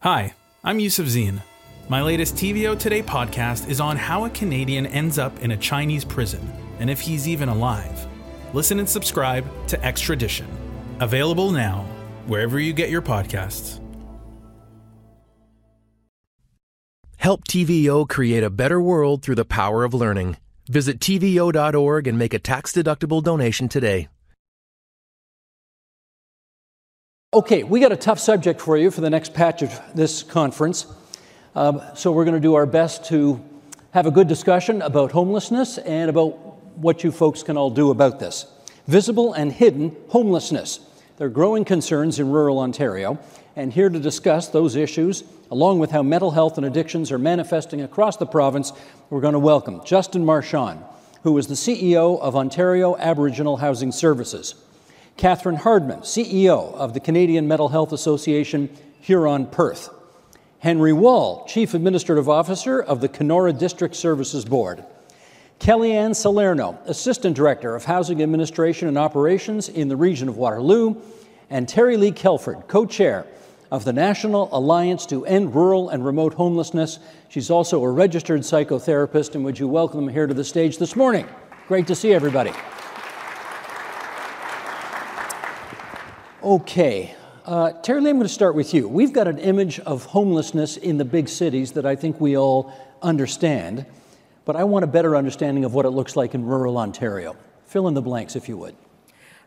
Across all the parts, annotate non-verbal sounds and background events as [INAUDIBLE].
Hi, I'm Yusuf Zine. My latest TVO Today podcast is on how a Canadian ends up in a Chinese prison and if he's even alive. Listen and subscribe to Extradition. Available now, wherever you get your podcasts. Help TVO create a better world through the power of learning. Visit TVO.org and make a tax deductible donation today. Okay, we got a tough subject for you for the next patch of this conference. Um, so we're going to do our best to have a good discussion about homelessness and about what you folks can all do about this. Visible and hidden homelessness. There are growing concerns in rural Ontario, and here to discuss those issues, along with how mental health and addictions are manifesting across the province, we're going to welcome Justin Marchand, who is the CEO of Ontario Aboriginal Housing Services. Catherine Hardman, CEO of the Canadian Mental Health Association, Huron Perth. Henry Wall, Chief Administrative Officer of the Kenora District Services Board. Kelly-Anne Salerno, Assistant Director of Housing Administration and Operations in the region of Waterloo. And Terrilee Kelford, Co Chair of the National Alliance to End Rural and Remote Homelessness. She's also a registered psychotherapist, and would you welcome them here to the stage this morning? Great to see everybody. Okay. Uh, Terrilee, I'm going to start with you. We've got an image of homelessness in the big cities that I think we all understand, but I want a better understanding of what it looks like in rural Ontario. Fill in the blanks, if you would.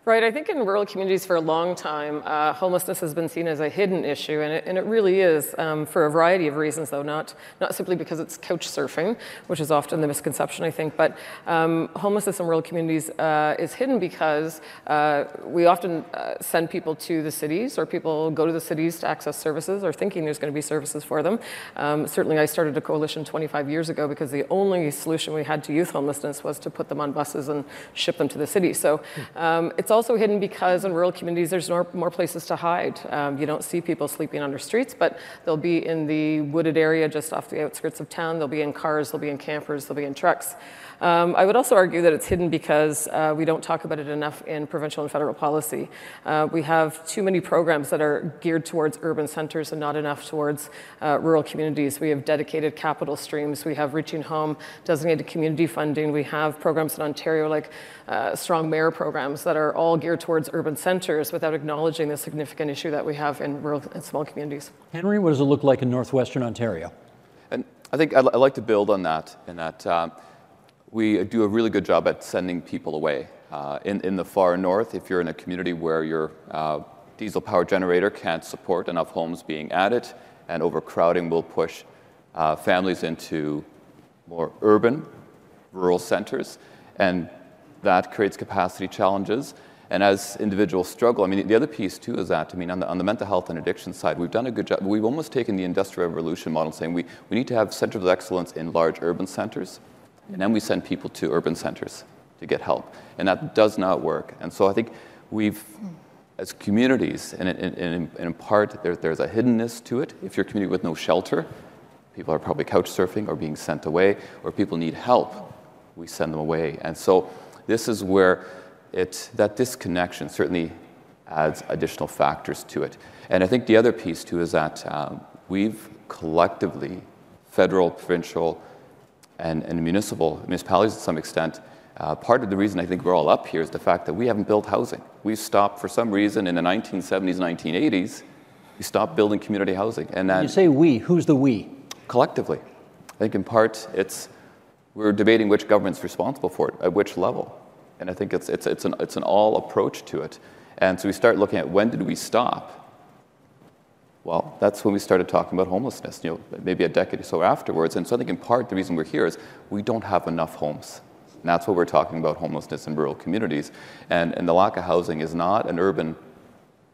Right, I think in rural communities for a long time, uh, homelessness has been seen as a hidden issue, and it, and it really is um, for a variety of reasons, though, not, not simply because it's couch surfing, which is often the misconception, I think, but um, homelessness in rural communities uh, is hidden because uh, we often uh, send people to the cities, or people go to the cities to access services, or thinking there's going to be services for them. Um, certainly, I started a coalition 25 years ago because the only solution we had to youth homelessness was to put them on buses and ship them to the city. So um, it's also hidden because in rural communities there's more, more places to hide. Um, you don't see people sleeping under streets, but they'll be in the wooded area just off the outskirts of town. They'll be in cars, they'll be in campers, they'll be in trucks. Um, I would also argue that it's hidden because uh, we don't talk about it enough in provincial and federal policy. Uh, we have too many programs that are geared towards urban centers and not enough towards uh, rural communities. We have dedicated capital streams. We have Reaching Home, designated community funding. We have programs in Ontario like uh, Strong Mayor programs that are all geared towards urban centers without acknowledging the significant issue that we have in rural and small communities. Henry, what does it look like in northwestern Ontario? And I think I'd, I'd like to build on that in that um, we do a really good job at sending people away. Uh, in, in the far north, if you're in a community where your uh, diesel power generator can't support enough homes being added, and overcrowding will push uh, families into more urban, rural centers, and that creates capacity challenges. And as individuals struggle, I mean, the other piece too is that, I mean, on the, on the mental health and addiction side, we've done a good job. We've almost taken the industrial revolution model saying we, we need to have centers of excellence in large urban centers and then we send people to urban centers to get help. And that does not work. And so I think we've, as communities, and in, part, there, there's a hiddenness to it. If you're a community with no shelter, people are probably couch surfing or being sent away, or people need help, we send them away. And so this is where it, that disconnection certainly adds additional factors to it. And I think the other piece too is that um, we've collectively, federal, provincial, and, and municipal municipalities to some extent. Uh, part of the reason I think we're all up here is the fact that we haven't built housing. We've stopped for some reason in the 1970s, 1980s. We stopped building community housing, and you say we. Who's the we? Collectively, I think in part it's we're debating which government's responsible for it at which level, and I think it's it's it's an it's an all approach to it. And so we start looking at when did we stop, well, that's when we started talking about homelessness, you know, maybe a decade or so afterwards. And so I think in part the reason we're here is we don't have enough homes. And that's what we're talking about homelessness in rural communities. And, and the lack of housing is not an urban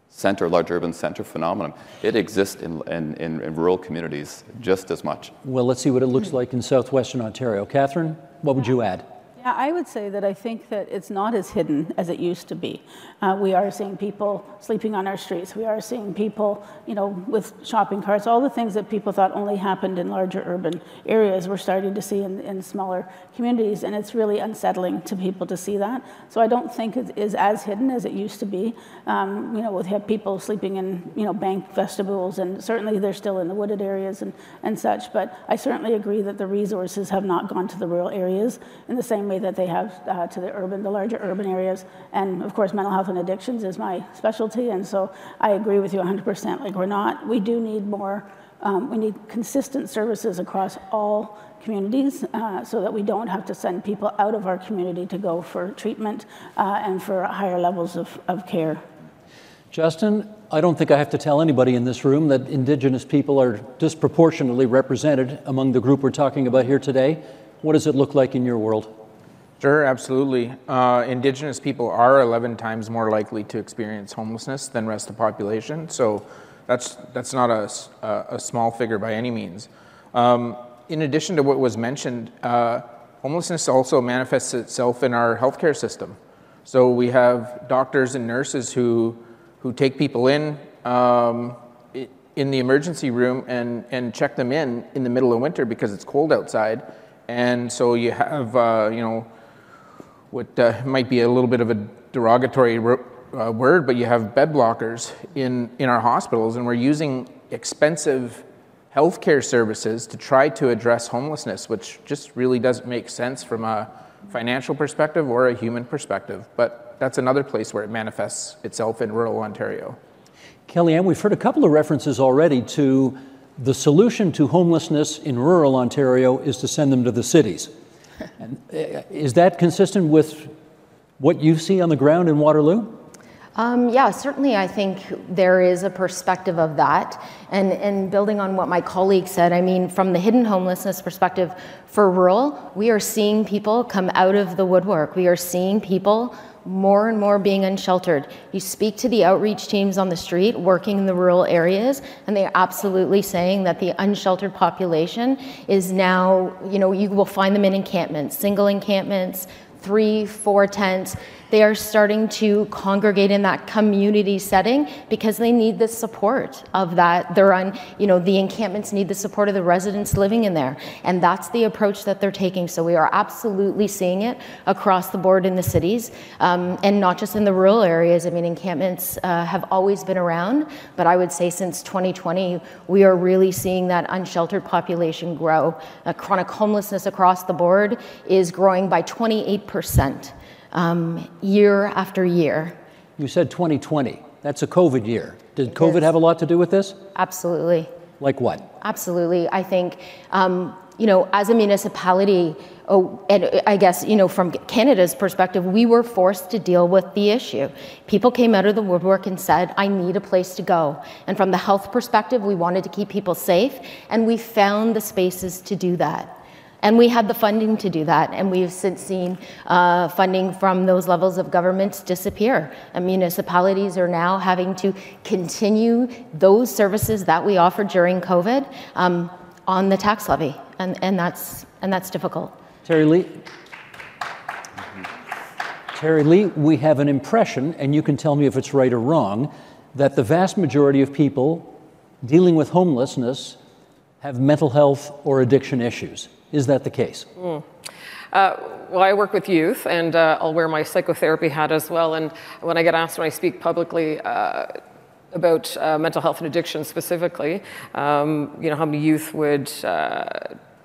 center, large urban center phenomenon. It exists in, in, in, in rural communities just as much. Well, let's see what it looks like in southwestern Ontario. Catherine, what would you add? I would say that I think that it's not as hidden as it used to be. Uh, we are seeing people sleeping on our streets. We are seeing people, you know, with shopping carts. All the things that people thought only happened in larger urban areas, we're starting to see in, in smaller communities, and it's really unsettling to people to see that. So I don't think it is as hidden as it used to be. Um, you know, we have people sleeping in, you know, bank vestibules, and certainly they're still in the wooded areas and, and such. But I certainly agree that the resources have not gone to the rural areas in the same way that they have uh, to the urban, the larger urban areas. And of course, mental health and addictions is my specialty, and so I agree with you 100%. Like we're not, we do need more. Um, we need consistent services across all communities uh, so that we don't have to send people out of our community to go for treatment uh, and for higher levels of, of care. Justin, I don't think I have to tell anybody in this room that Indigenous people are disproportionately represented among the group we're talking about here today. What does it look like in your world? Sure, absolutely. Uh, indigenous people are 11 times more likely to experience homelessness than rest of the population, so that's, that's not a, a small figure by any means. Um, in addition to what was mentioned, uh, homelessness also manifests itself in our healthcare system. So we have doctors and nurses who, who take people in um, in the emergency room and, and check them in in the middle of winter because it's cold outside. And so you have, uh, you know, what uh, might be a little bit of a derogatory uh, word, but you have bed blockers in, in our hospitals, and we're using expensive healthcare services to try to address homelessness, which just really doesn't make sense from a financial perspective or a human perspective. But that's another place where it manifests itself in rural Ontario. Kelly-Anne, we've heard a couple of references already to the solution to homelessness in rural Ontario is to send them to the cities. And uh, is that consistent with what you see on the ground in Waterloo? Um, yeah, certainly I think there is a perspective of that. And, and building on what my colleague said, I mean, from the hidden homelessness perspective for rural, we are seeing people come out of the woodwork. We are seeing people more and more being unsheltered. You speak to the outreach teams on the street working in the rural areas, and they're absolutely saying that the unsheltered population is now, you know, you will find them in encampments, single encampments, three, four tents they are starting to congregate in that community setting because they need the support of that. They're on, you know, the encampments need the support of the residents living in there. And that's the approach that they're taking. So we are absolutely seeing it across the board in the cities um, and not just in the rural areas. I mean, encampments uh, have always been around, but I would say since 2020, we are really seeing that unsheltered population grow. Uh, chronic homelessness across the board is growing by 28 percent um, year after year. You said 2020. That's a COVID year. Did COVID have a lot to do with this? Absolutely. Like what? Absolutely. I think, um, you know, as a municipality, oh, and I guess, you know, from Canada's perspective, we were forced to deal with the issue. People came out of the woodwork and said, I need a place to go. And from the health perspective, we wanted to keep people safe, and we found the spaces to do that. And we had the funding to do that, and we've since seen uh, funding from those levels of government disappear. And municipalities are now having to continue those services that we offered during COVID um, on the tax levy, and, and, that's, and that's difficult. Terrilee. Terry Lee, we have an impression, and you can tell me if it's right or wrong, that the vast majority of people dealing with homelessness have mental health or addiction issues. Is that the case? Mm. Uh, well, I work with youth, and uh, I'll wear my psychotherapy hat as well. And when I get asked when I speak publicly uh, about uh, mental health and addiction specifically, um, you know, how many youth would uh,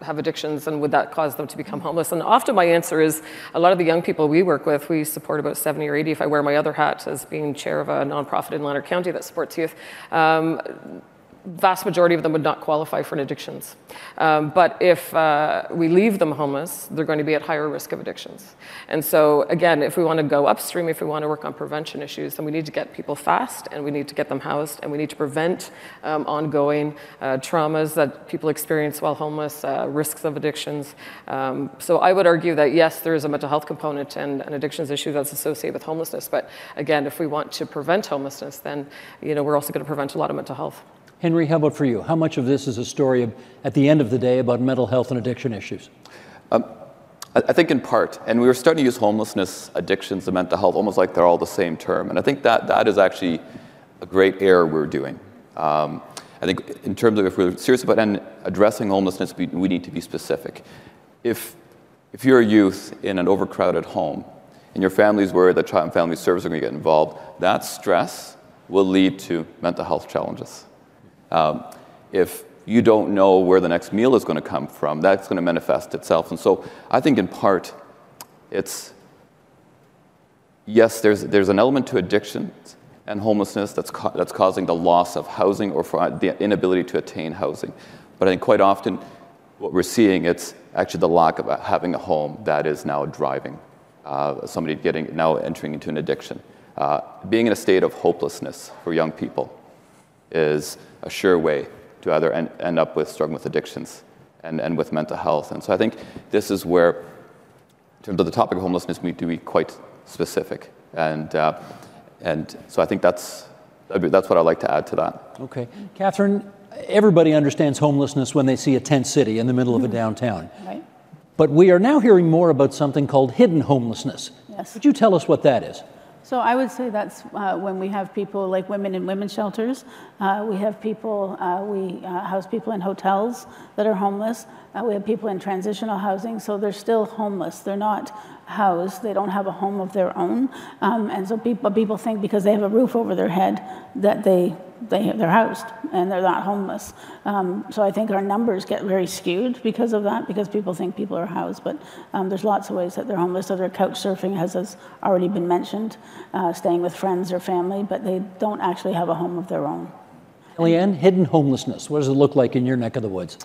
have addictions and would that cause them to become homeless? And often my answer is a lot of the young people we work with, we support about 70 or 80. If I wear my other hat as being chair of a nonprofit in Lanark County that supports youth, um, vast majority of them would not qualify for an addictions. Um, but if uh, we leave them homeless, they're going to be at higher risk of addictions. And so, again, if we want to go upstream, if we want to work on prevention issues, then we need to get people fast and we need to get them housed and we need to prevent um, ongoing uh, traumas that people experience while homeless, uh, risks of addictions. Um, so I would argue that yes, there is a mental health component and an addictions issue that's associated with homelessness. But again, if we want to prevent homelessness, then you know, we're also going to prevent a lot of mental health. Henry, how about for you? How much of this is a story of, at the end of the day about mental health and addiction issues? Um, I, think in part, and we were starting to use homelessness, addictions, and mental health almost like they're all the same term. And I think that that is actually a great error we're doing. Um, I think in terms of if we're serious about addressing homelessness, we, we need to be specific. If, if you're a youth in an overcrowded home and your family's worried that child and family services are going to get involved, that stress will lead to mental health challenges. Um, if you don't know where the next meal is going to come from, that's going to manifest itself. And so I think in part, it's yes, there's, there's an element to addiction and homelessness that's, ca- that's causing the loss of housing or the inability to attain housing. But I think quite often what we're seeing, it's actually the lack of having a home that is now driving uh, somebody getting now entering into an addiction. Uh, being in a state of hopelessness for young people is a sure way to either end, end up with struggling with addictions and, and with mental health. And so I think this is where, in terms of the topic of homelessness, we need to be quite specific. And, uh, and so I think that's, that's what I'd like to add to that. Okay. Catherine, everybody understands homelessness when they see a tent city in the middle of a mm-hmm. downtown. Right. But we are now hearing more about something called hidden homelessness. Yes. Could you tell us what that is? So I would say that's uh, when we have people like women in women's shelters. Uh, we have people, uh, we uh, house people in hotels that are homeless. Uh, we have people in transitional housing, so they're still homeless. They're not housed. They don't have a home of their own. Um, and so people, people think because they have a roof over their head that they, they, they're housed and they're not homeless. Um, so I think our numbers get very skewed because of that, because people think people are housed. But um, there's lots of ways that they're homeless. So they're couch surfing, as has already been mentioned, uh, staying with friends or family, but they don't actually have a home of their own. Leanne, hidden homelessness, what does it look like in your neck of the woods?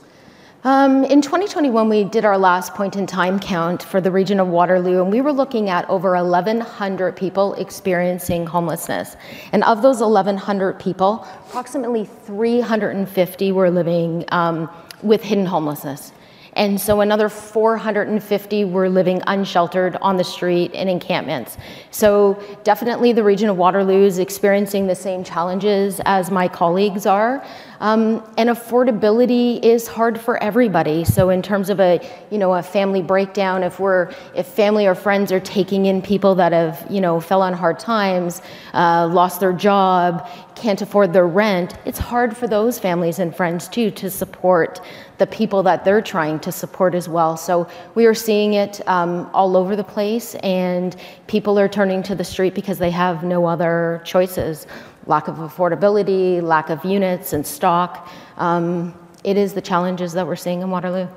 Um, in 2021, we did our last point in time count for the region of Waterloo, and we were looking at over 1,100 people experiencing homelessness. And of those 1,100 people, approximately 350 were living um, with hidden homelessness. And so another 450 were living unsheltered on the street in encampments. So definitely the region of Waterloo is experiencing the same challenges as my colleagues are. Um, and affordability is hard for everybody. So in terms of a, you know, a family breakdown, if we're, if family or friends are taking in people that have, you know, fell on hard times, uh, lost their job, can't afford their rent, it's hard for those families and friends too to support the people that they're trying to support as well. So we are seeing it um, all over the place, and people are turning to the street because they have no other choices lack of affordability, lack of units and stock. Um, it is the challenges that we're seeing in Waterloo.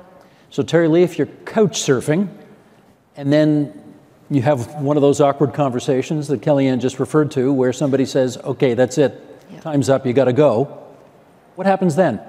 So, Terrilee, if you're couch surfing and then you have one of those awkward conversations that Kelly-Anne just referred to where somebody says, okay, that's it. Time's up, you got to go, what happens then?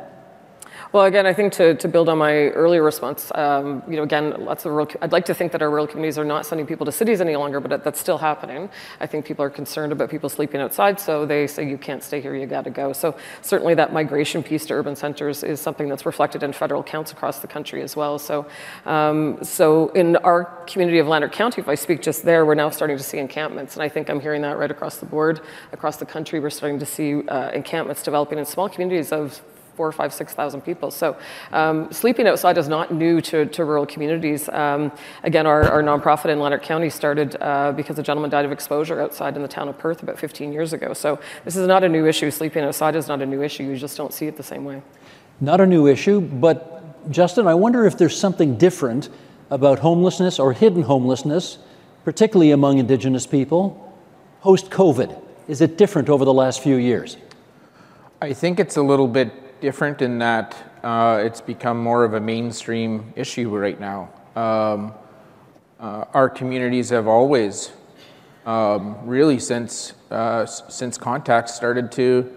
Well, again, I think to, to build on my earlier response, um, you know, again, lots of rural, I'd like to think that our rural communities are not sending people to cities any longer, but that's still happening. I think people are concerned about people sleeping outside, so they say you can't stay here, you got to go. So certainly that migration piece to urban centers is something that's reflected in federal counts across the country as well. So, um, so in our community of Lanark County, if I speak just there, we're now starting to see encampments, and I think I'm hearing that right across the board, across the country. We're starting to see uh, encampments developing in small communities of four, five, six thousand people. So um, sleeping outside is not new to, to rural communities. Um, again, our, our nonprofit in Lanark County started uh, because a gentleman died of exposure outside in the town of Perth about 15 years ago. So this is not a new issue. Sleeping outside is not a new issue. You just don't see it the same way. Not a new issue, but Justin, I wonder if there's something different about homelessness or hidden homelessness, particularly among Indigenous people, post COVID. Is it different over the last few years? I think it's a little bit different in that uh, it's become more of a mainstream issue right now. Um, uh, our communities have always, um, really since uh, since contact started to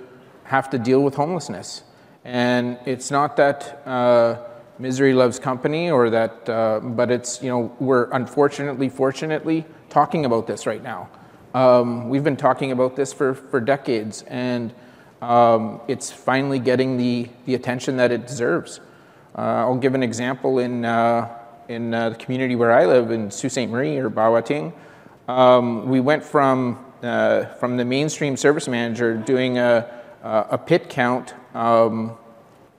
have to deal with homelessness, and it's not that uh, misery loves company or that, uh, but it's you know we're unfortunately, fortunately talking about this right now. Um, we've been talking about this for for decades, and um, it's finally getting the, the attention that it deserves. Uh, I'll give an example in, uh, in uh, the community where I live in Sault Ste. Marie or Bawating. Um, we went from, uh, from the mainstream service manager doing a, a pit count um,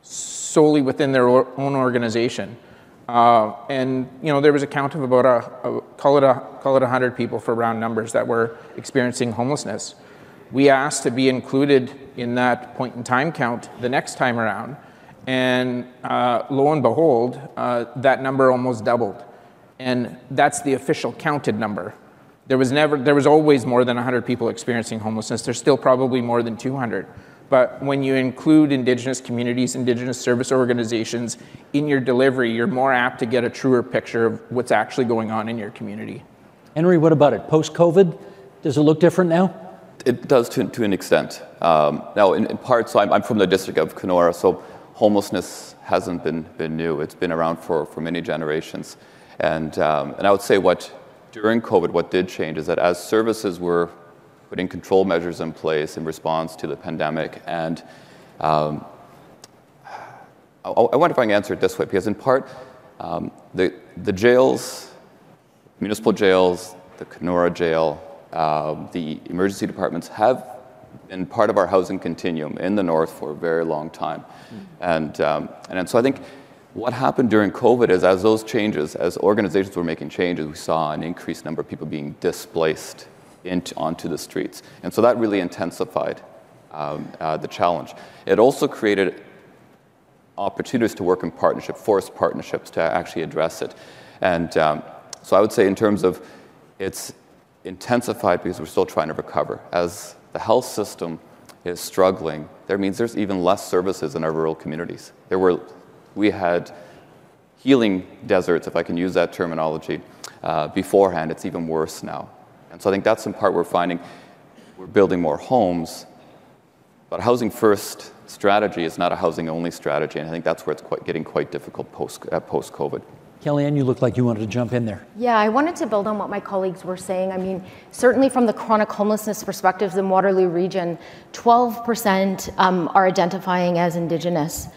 solely within their own organization Uh, and you know there was a count of about a, a call it a call it 100 people for round numbers that were experiencing homelessness. We asked to be included in that point in time count the next time around, and uh, lo and behold, uh, that number almost doubled, and that's the official counted number. There was never there was always more than 100 people experiencing homelessness. There's still probably more than 200. But when you include Indigenous communities, Indigenous service organizations in your delivery, you're more apt to get a truer picture of what's actually going on in your community. Henry, what about it? Post COVID, does it look different now? It does to, to an extent. Um, now, in, in, part, so I'm, I'm, from the district of Kenora, so homelessness hasn't been, been new. It's been around for, for many generations. And, um, and I would say what, during COVID, what did change is that as services were putting control measures in place in response to the pandemic. And um, I, I, wonder if I can answer it this way, because in part, um, the, the jails, municipal jails, the Kenora jail, uh, the emergency departments have been part of our housing continuum in the north for a very long time. Mm-hmm. And, um, and so I think what happened during COVID is as those changes, as organizations were making changes, we saw an increased number of people being displaced into, onto the streets. And so that really intensified um, uh, the challenge. It also created opportunities to work in partnership, forced partnerships to actually address it. And um, so I would say, in terms of it's intensified because we're still trying to recover. As the health system is struggling, that means there's even less services in our rural communities. There were, we had healing deserts, if I can use that terminology, uh, beforehand. It's even worse now. And so I think that's in part we're finding we're building more homes, but a housing first strategy is not a housing only strategy. And I think that's where it's quite, getting quite difficult post, uh, post COVID. Kelly-Anne, you look like you wanted to jump in there. Yeah, I wanted to build on what my colleagues were saying. I mean, certainly from the chronic homelessness perspectives in Waterloo region, 12% um, are identifying as Indigenous.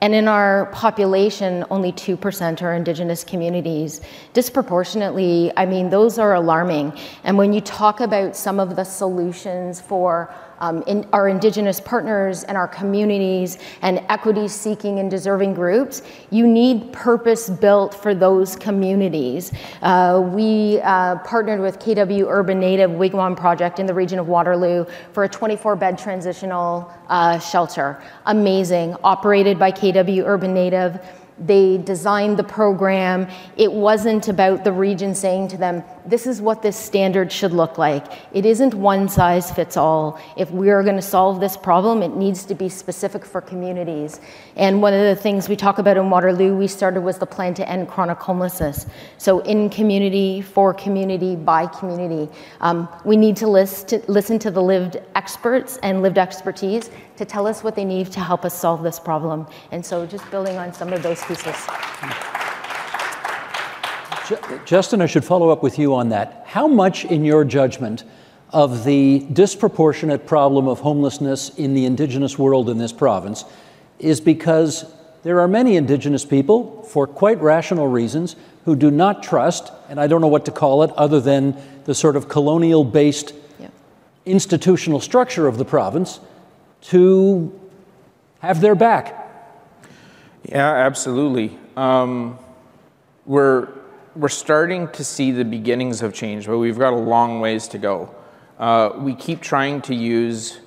And in our population, only 2% are Indigenous communities. Disproportionately, I mean, those are alarming. And when you talk about some of the solutions for um, in our Indigenous partners and our communities and equity seeking and deserving groups, you need purpose built for those communities. Uh, we uh, partnered with KW Urban Native Wigwam Project in the region of Waterloo for a 24 bed transitional uh, shelter. Amazing, operated by KW Urban Native they designed the program. It wasn't about the region saying to them, this is what this standard should look like. It isn't one size fits all. If we are going to solve this problem, it needs to be specific for communities. And one of the things we talk about in Waterloo, we started was the plan to end chronic homelessness. So, in community, for community, by community. Um, we need to, list, to listen to the lived experts and lived expertise to tell us what they need to help us solve this problem. And so, just building on some of those pieces. Justin, I should follow up with you on that. How much, in your judgment, of the disproportionate problem of homelessness in the Indigenous world in this province is because there are many Indigenous people, for quite rational reasons, who do not trust, and I don't know what to call it other than the sort of colonial based yeah. institutional structure of the province, to have their back? Yeah, absolutely. Um, we're we're starting to see the beginnings of change, but we've got a long ways to go. Uh, we keep trying to use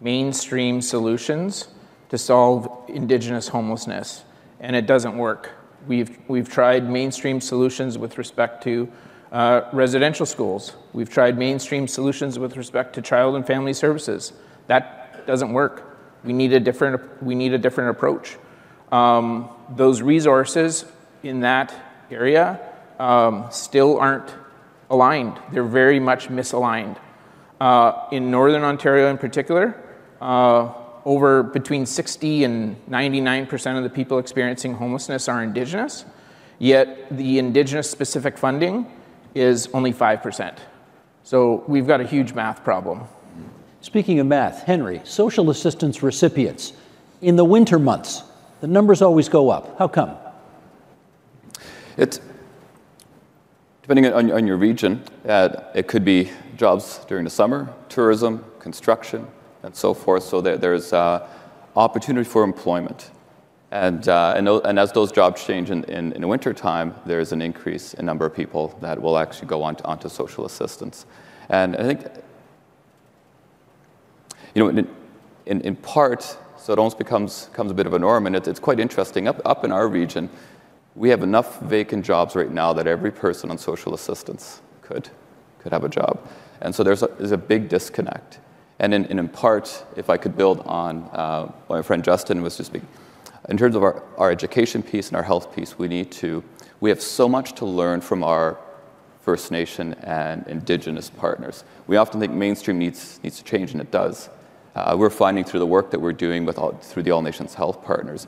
mainstream solutions to solve Indigenous homelessness, and it doesn't work. We've, we've tried mainstream solutions with respect to uh, residential schools. We've tried mainstream solutions with respect to child and family services. That doesn't work. We need a different, we need a different approach. Um, those resources in that area um, still aren't aligned. They're very much misaligned. Uh, in Northern Ontario, in particular, uh, over between 60 and 99% of the people experiencing homelessness are Indigenous, yet the Indigenous specific funding is only 5%. So we've got a huge math problem. Speaking of math, Henry, social assistance recipients, in the winter months, the numbers always go up. How come? It's Depending on, on your region, uh, it could be jobs during the summer, tourism, construction, and so forth. So there, there's uh, opportunity for employment. And, uh, and, and, as those jobs change in, in, in wintertime, there's an increase in number of people that will actually go on to, onto social assistance. And I think, you know, in, in, part, so it almost becomes, becomes a bit of a norm, and it, it's quite interesting. Up, up in our region, we have enough vacant jobs right now that every person on social assistance could, could have a job. And so there's a, there's a big disconnect. And in, in part, if I could build on uh, what my friend Justin was just speaking, in terms of our, our education piece and our health piece, we need to, we have so much to learn from our First Nation and Indigenous partners. We often think mainstream needs, needs to change, and it does. Uh, we're finding through the work that we're doing with all, through the All Nations Health Partners,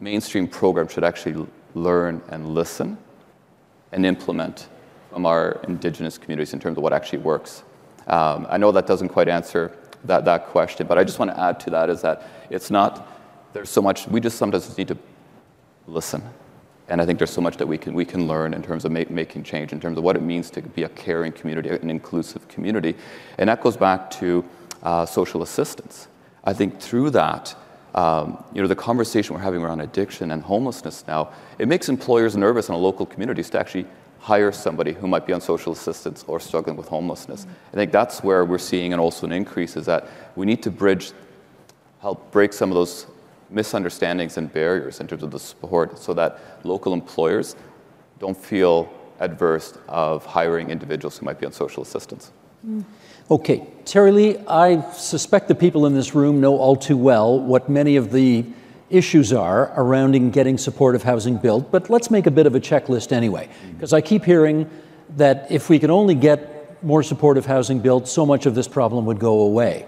mainstream programs should actually learn and listen and implement from our Indigenous communities in terms of what actually works. Um, I know that doesn't quite answer that, that question, but I just want to add to that is that it's not there's so much, we just sometimes just need to listen. And I think there's so much that we can, we can learn in terms of ma- making change, in terms of what it means to be a caring community, an inclusive community. And that goes back to uh, social assistance. I think through that, um, you know, the conversation we're having around addiction and homelessness now, it makes employers nervous in local communities to actually hire somebody who might be on social assistance or struggling with homelessness. Mm-hmm. I think that's where we're seeing and also an increase is that we need to bridge, help break some of those misunderstandings and barriers in terms of the support so that local employers don't feel adverse of hiring individuals who might be on social assistance. Okay, Terrilee, I suspect the people in this room know all too well what many of the issues are around getting supportive housing built, but let's make a bit of a checklist anyway, mm. because I keep hearing that if we could only get more supportive housing built, so much of this problem would go away.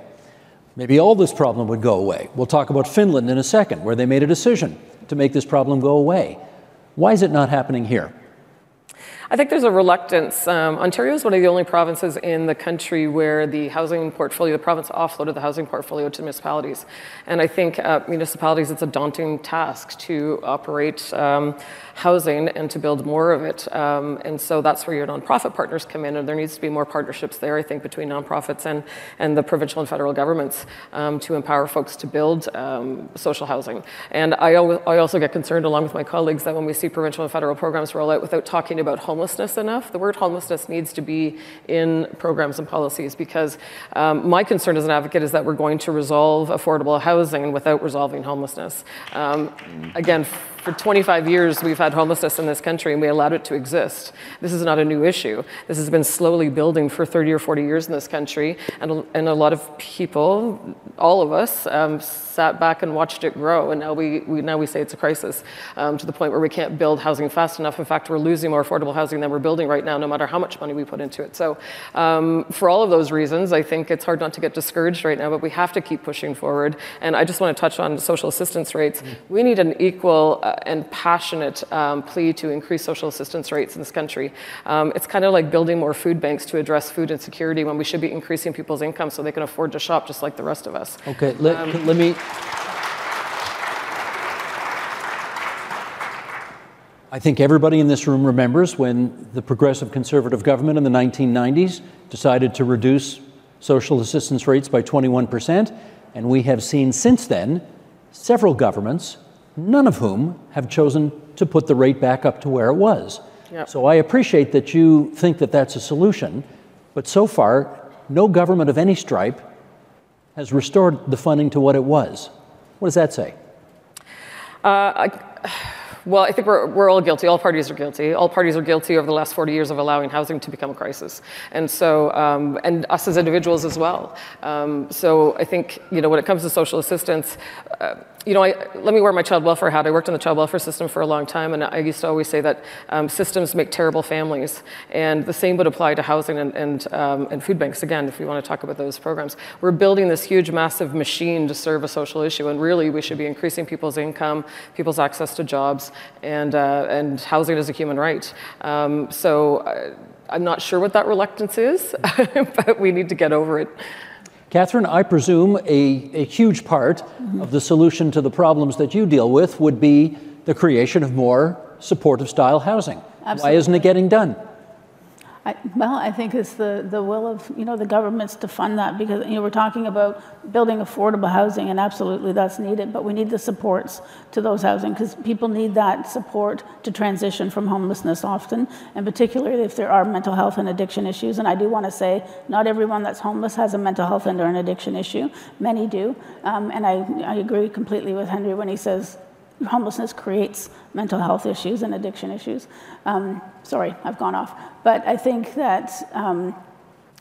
Maybe all this problem would go away. We'll talk about Finland in a second, where they made a decision to make this problem go away. Why is it not happening here? I think there's a reluctance. Um, Ontario is one of the only provinces in the country where the housing portfolio, the province offloaded the housing portfolio to municipalities. And I think uh, municipalities, it's a daunting task to operate um, housing and to build more of it. Um, and so that's where your nonprofit partners come in, and there needs to be more partnerships there, I think, between nonprofits and, and the provincial and federal governments um, to empower folks to build um, social housing. And I, I also get concerned, along with my colleagues, that when we see provincial and federal programs roll out without talking about home homelessness enough. The word homelessness needs to be in programs and policies because um, my concern as an advocate is that we're going to resolve affordable housing without resolving homelessness. Um, again, for 25 years, we've had homelessness in this country and we allowed it to exist. This is not a new issue. This has been slowly building for 30 or 40 years in this country, and, and a lot of people, all of us, um, sat back and watched it grow, and now we, we now we say it's a crisis um, to the point where we can't build housing fast enough. In fact, we're losing more affordable housing than we're building right now, no matter how much money we put into it. So, um, for all of those reasons, I think it's hard not to get discouraged right now, but we have to keep pushing forward. And I just want to touch on social assistance rates. We need an equal uh, and passionate um, plea to increase social assistance rates in this country. Um, it's kind of like building more food banks to address food insecurity when we should be increasing people's income so they can afford to shop just like the rest of us. Okay, let, um, let me. I think everybody in this room remembers when the Progressive Conservative government in the 1990s decided to reduce social assistance rates by 21%, and we have seen since then several governments none of whom have chosen to put the rate back up to where it was. Yep. So I appreciate that you think that that's a solution, but so far, no government of any stripe has restored the funding to what it was. What does that say? Uh, I, [SIGHS] well, I think we're, we're all guilty. All parties are guilty. All parties are guilty over the last 40 years of allowing housing to become a crisis. And so, um, and us as individuals as well. Um, so I think, you know, when it comes to social assistance, uh, you know, I, let me wear my child welfare hat. I worked in the child welfare system for a long time, and I used to always say that um, systems make terrible families. And the same would apply to housing and, and, um, and food banks, again, if we want to talk about those programs. We're building this huge, massive machine to serve a social issue, and really we should be increasing people's income, people's access to jobs, and, uh, and housing is a human right. Um, so uh, I'm not sure what that reluctance is, [LAUGHS] but we need to get over it. Catherine, I presume a, a huge part mm-hmm. of the solution to the problems that you deal with would be the creation of more supportive style housing. Absolutely. Why isn't it getting done? I, well, I think it's the, the will of you know the governments to fund that because you know we're talking about building affordable housing and absolutely that's needed, but we need the supports to those housing because people need that support to transition from homelessness often, and particularly if there are mental health and addiction issues. And I do want to say, not everyone that's homeless has a mental health and or an addiction issue. Many do, um, and I, I agree completely with Henry when he says homelessness creates mental health issues and addiction issues. Um, sorry, I've gone off. But I think that um,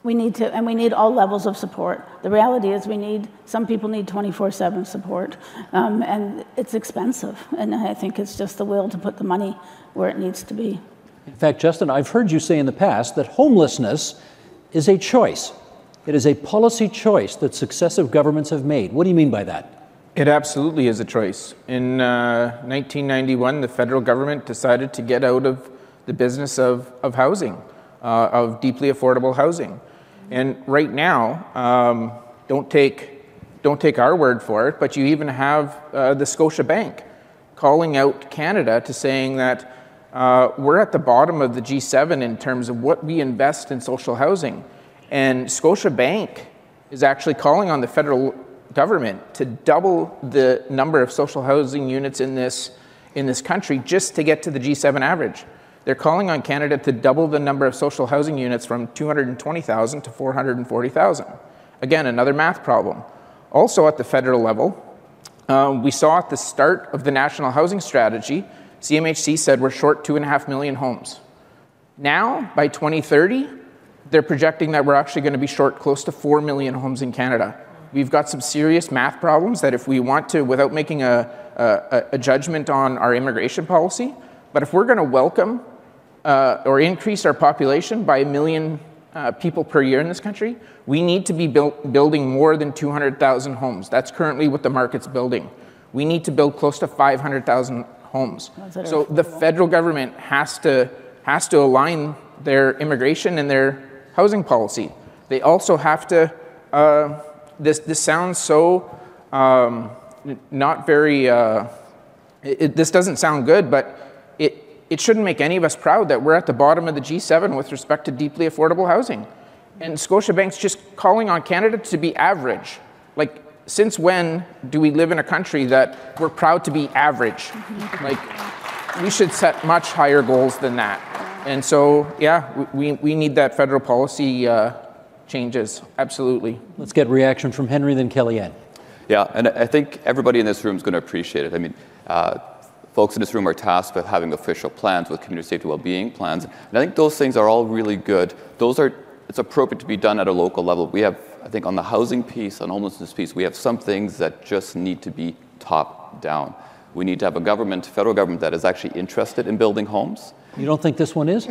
we need to, and we need all levels of support. The reality is, we need, some people need 24 7 support, um, and it's expensive. And I think it's just the will to put the money where it needs to be. In fact, Justin, I've heard you say in the past that homelessness is a choice. It is a policy choice that successive governments have made. What do you mean by that? It absolutely is a choice. In uh, 1991, the federal government decided to get out of the business of, of housing, uh, of deeply affordable housing. And right now, um, don't, take, don't take our word for it, but you even have uh, the Scotiabank calling out Canada to saying that uh, we're at the bottom of the G7 in terms of what we invest in social housing. And Scotiabank is actually calling on the federal government to double the number of social housing units in this, in this country just to get to the G7 average. They're calling on Canada to double the number of social housing units from 220,000 to 440,000. Again, another math problem. Also at the federal level, uh, we saw at the start of the National Housing Strategy, CMHC said we're short two and a half million homes. Now, by 2030, they're projecting that we're actually going to be short close to 4 million homes in Canada. We've got some serious math problems that if we want to, without making a, a, a judgment on our immigration policy, but if we're going to welcome uh, or increase our population by a million uh, people per year in this country, we need to be build, building more than 200,000 homes. That's currently what the market's building. We need to build close to 500,000 homes. So the federal government has to, has to align their immigration and their housing policy. They also have to uh, this, this sounds so um, not very, uh, it, this doesn't sound good, but it, it shouldn't make any of us proud that we're at the bottom of the G7 with respect to deeply affordable housing. And Scotiabank's just calling on Canada to be average. Like, since when do we live in a country that we're proud to be average? [LAUGHS] like, we should set much higher goals than that. And so, yeah, we, we need that federal policy uh, changes, absolutely. Let's get reaction from Henry, then Kelly-Anne. Yeah, and I think everybody in this room is going to appreciate it. I mean, uh, folks in this room are tasked with having official plans with community safety well-being plans, and I think those things are all really good. Those are it's appropriate to be done at a local level. We have, I think, on the housing piece, on homelessness piece, we have some things that just need to be top down. We need to have a government, federal government, that is actually interested in building homes. You don't think this one is?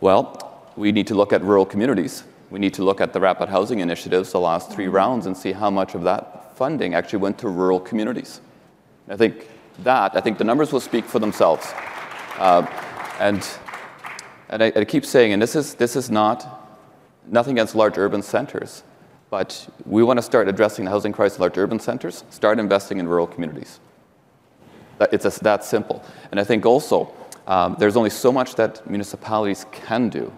Well, we need to look at rural communities. We need to look at the rapid housing initiatives, the last three rounds, and see how much of that funding actually went to rural communities. I think that, I think the numbers will speak for themselves. Uh, and and I, I, keep saying, and this is, this is not, nothing against large urban centers, but we want to start addressing the housing crisis in large urban centers, start investing in rural communities. It's a, that simple. And I think also, um, there's only so much that municipalities can do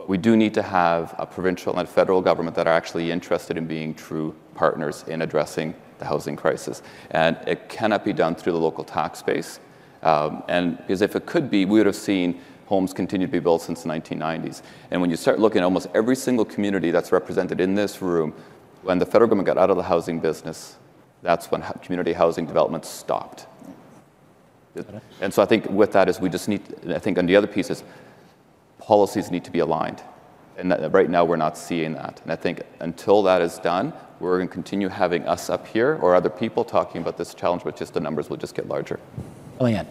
but we do need to have a provincial and federal government that are actually interested in being true partners in addressing the housing crisis. And it cannot be done through the local tax base. Um, and because if it could be, we would have seen homes continue to be built since the 1990s. And when you start looking at almost every single community that's represented in this room, when the federal government got out of the housing business, that's when community housing development stopped. And so I think with that is we just need, I think on the other piece is policies need to be aligned. And that, right now, we're not seeing that. And I think until that is done, we're going to continue having us up here or other people talking about this challenge, but just the numbers will just get larger. Leanne.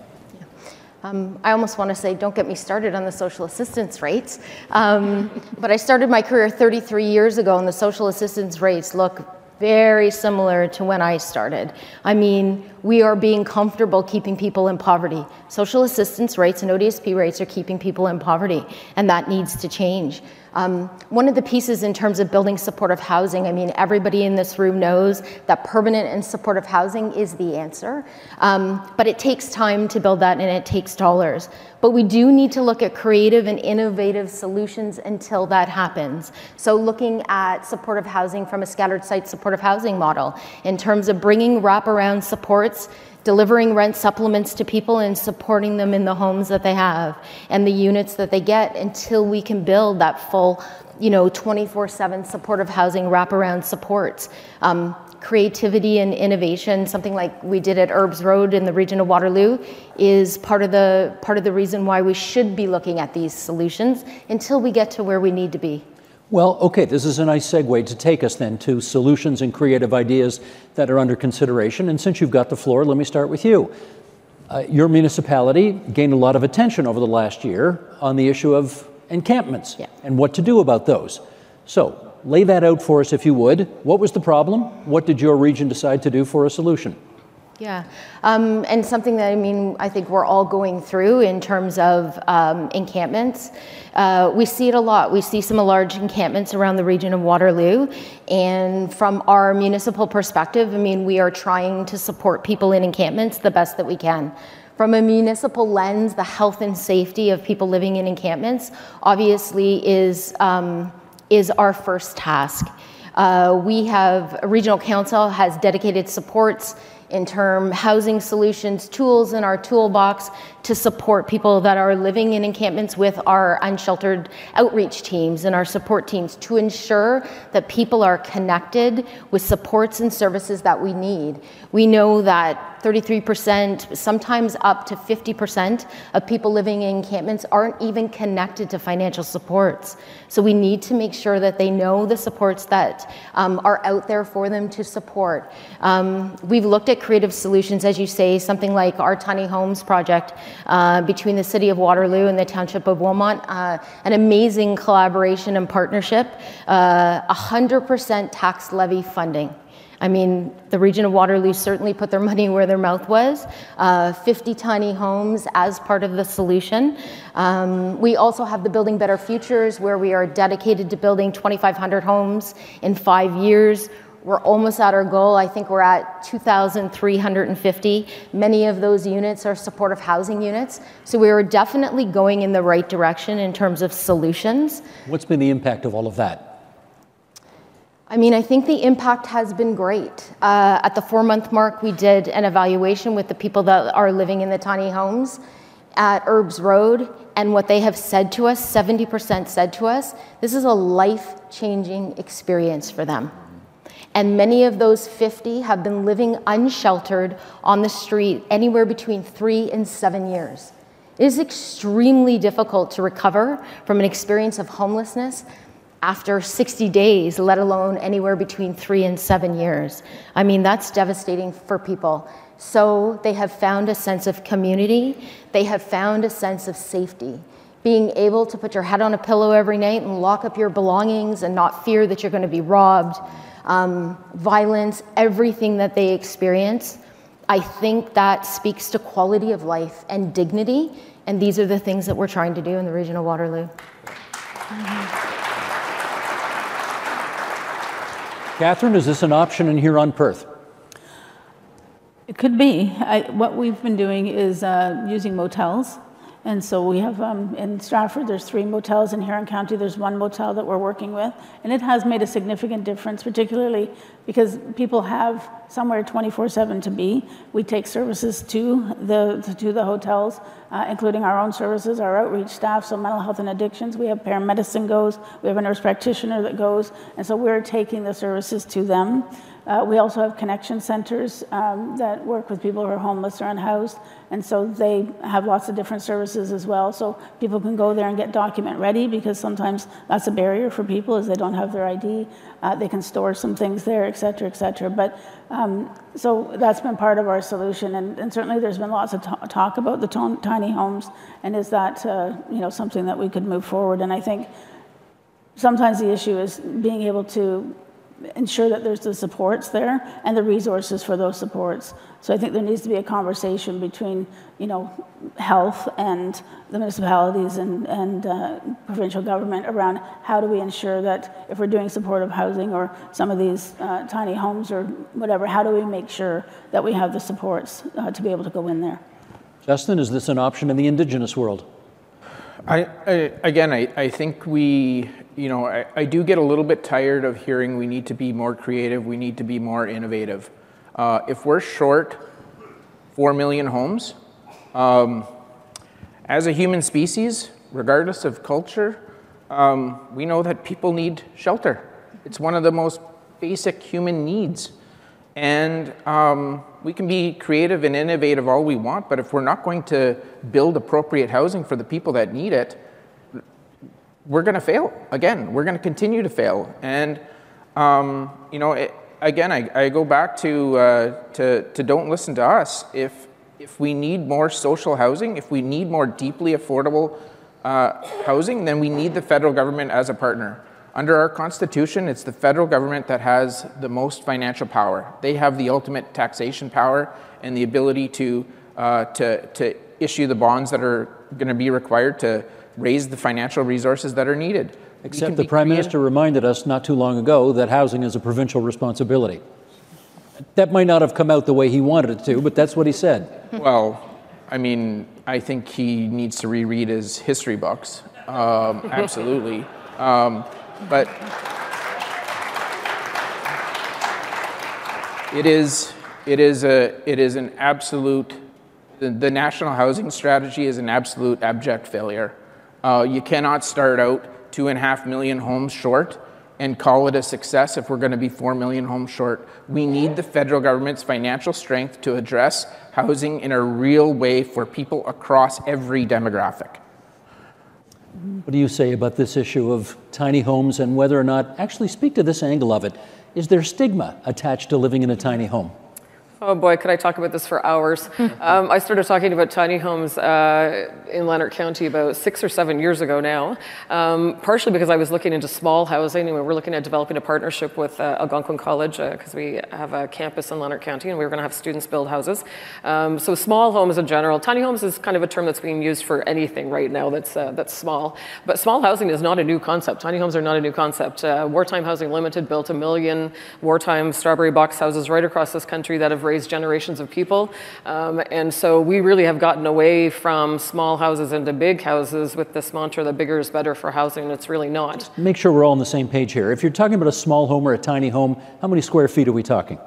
Um, I almost want to say, don't get me started on the social assistance rates. Um, [LAUGHS] but I started my career 33 years ago, and the social assistance rates look very similar to when I started. I mean, we are being comfortable keeping people in poverty. Social assistance rates and ODSP rates are keeping people in poverty, and that needs to change. Um, one of the pieces in terms of building supportive housing, I mean, everybody in this room knows that permanent and supportive housing is the answer, um, but it takes time to build that and it takes dollars. But we do need to look at creative and innovative solutions until that happens. So, looking at supportive housing from a scattered site supportive housing model in terms of bringing wraparound supports delivering rent supplements to people and supporting them in the homes that they have and the units that they get until we can build that full, you know, 24/7 supportive housing wraparound supports. Um, creativity and innovation, something like we did at Erbs Road in the region of Waterloo, is part of the part of the reason why we should be looking at these solutions until we get to where we need to be. Well, okay, this is a nice segue to take us then to solutions and creative ideas that are under consideration. And since you've got the floor, let me start with you. Uh, your municipality gained a lot of attention over the last year on the issue of encampments yeah. and what to do about those. So, lay that out for us if you would. What was the problem? What did your region decide to do for a solution? Yeah, um, and something that I mean, I think we're all going through in terms of um, encampments. Uh, we see it a lot. We see some large encampments around the region of Waterloo, and from our municipal perspective, I mean, we are trying to support people in encampments the best that we can. From a municipal lens, the health and safety of people living in encampments obviously is um, is our first task. Uh, we have regional council has dedicated supports in term housing solutions tools in our toolbox to support people that are living in encampments with our unsheltered outreach teams and our support teams to ensure that people are connected with supports and services that we need. We know that 33%, sometimes up to 50% of people living in encampments aren't even connected to financial supports. So we need to make sure that they know the supports that um, are out there for them to support. Um, we've looked at creative solutions, as you say, something like our Tiny Homes project uh, between the City of Waterloo and the Township of Wilmot, uh, an amazing collaboration and partnership, uh, 100% tax levy funding. I mean, the region of Waterloo certainly put their [LAUGHS] money where their mouth was. Uh, 50 tiny homes as part of the solution. Um, we also have the Building Better Futures, where we are dedicated to building 2,500 homes in five years. We're almost at our goal. I think we're at 2,350. Many of those units are supportive housing units. So we are definitely going in the right direction in terms of solutions. What's been the impact of all of that? I mean, I think the impact has been great. Uh, at the four month mark, we did an evaluation with the people that are living in the tiny homes at Erbs Road, and what they have said to us 70% said to us, this is a life changing experience for them. And many of those 50 have been living unsheltered on the street anywhere between three and seven years. It is extremely difficult to recover from an experience of homelessness after 60 days, let alone anywhere between three and seven years. I mean, that's devastating for people. So they have found a sense of community, they have found a sense of safety. Being able to put your head on a pillow every night and lock up your belongings and not fear that you're going to be robbed, um, violence, everything that they experience. I think that speaks to quality of life and dignity, and these are the things that we're trying to do in the region of Waterloo. Catherine, is this an option in Huron-Perth? It could be. I, what we've been doing is uh, using motels and so we have um, in Stratford, there's three motels. In Huron County, there's one motel that we're working with. And it has made a significant difference, particularly because people have somewhere 24-7 to be. We take services to the, to the hotels, uh, including our own services, our outreach staff, so mental health and addictions. We have paramedicine goes. We have a nurse practitioner that goes. And so we're taking the services to them. Uh, we also have connection centers um, that work with people who are homeless or unhoused, and so they have lots of different services as well. So people can go there and get document ready because sometimes that's a barrier for people is they don't have their ID. Uh, they can store some things there, et cetera, et cetera. But um, so that's been part of our solution, and, and certainly there's been lots of talk about the tiny homes, and is that uh, you know something that we could move forward? And I think sometimes the issue is being able to ensure that there's the supports there and the resources for those supports. So I think there needs to be a conversation between, you know, health and the municipalities and, and uh, provincial government around how do we ensure that if we're doing supportive housing or some of these uh, tiny homes or whatever, how do we make sure that we have the supports uh, to be able to go in there? Justin, is this an option in the Indigenous world? I, I, again, I, I think we, you know, I, I do get a little bit tired of hearing we need to be more creative, we need to be more innovative. Uh, if we're short 4 million homes, um, as a human species, regardless of culture, um, we know that people need shelter. It's one of the most basic human needs. And um, we can be creative and innovative all we want, but if we're not going to build appropriate housing for the people that need it, we're going to fail. Again, we're going to continue to fail. And, um, you know, it, again, I, I, go back to, uh, to, to don't listen to us. If, if we need more social housing, if we need more deeply affordable uh, housing, then we need the federal government as a partner. Under our Constitution, it's the federal government that has the most financial power. They have the ultimate taxation power and the ability to, uh, to, to issue the bonds that are going to be required to raise the financial resources that are needed. Except the Prime Minister reminded us not too long ago that housing is a provincial responsibility. That might not have come out the way he wanted it to, but that's what he said. Well, I mean, I think he needs to reread his history books. Um, absolutely. Um, but it is, it is, a, it is an absolute, the, the national housing strategy is an absolute abject failure. Uh, you cannot start out two and a half million homes short and call it a success if we're going to be 4 million homes short. We need the federal government's financial strength to address housing in a real way for people across every demographic. What do you say about this issue of tiny homes and whether or not, actually, speak to this angle of it? Is there stigma attached to living in a tiny home? Oh boy, could I talk about this for hours. [LAUGHS] um, I started talking about tiny homes uh, in Lanark County about six or seven years ago now, um, partially because I was looking into small housing and we were looking at developing a partnership with uh, Algonquin College because uh, we have a campus in Lanark County and we were going to have students build houses. Um, so small homes in general, tiny homes is kind of a term that's being used for anything right now that's, uh, that's small. But small housing is not a new concept. Tiny homes are not a new concept. Uh, Wartime Housing Limited built a million wartime strawberry box houses right across this country that have raised generations of people. Um, and so we really have gotten away from small houses into big houses with this mantra that bigger is better for housing. It's really not. Make sure we're all on the same page here. If you're talking about a small home or a tiny home, how many square feet are we talking?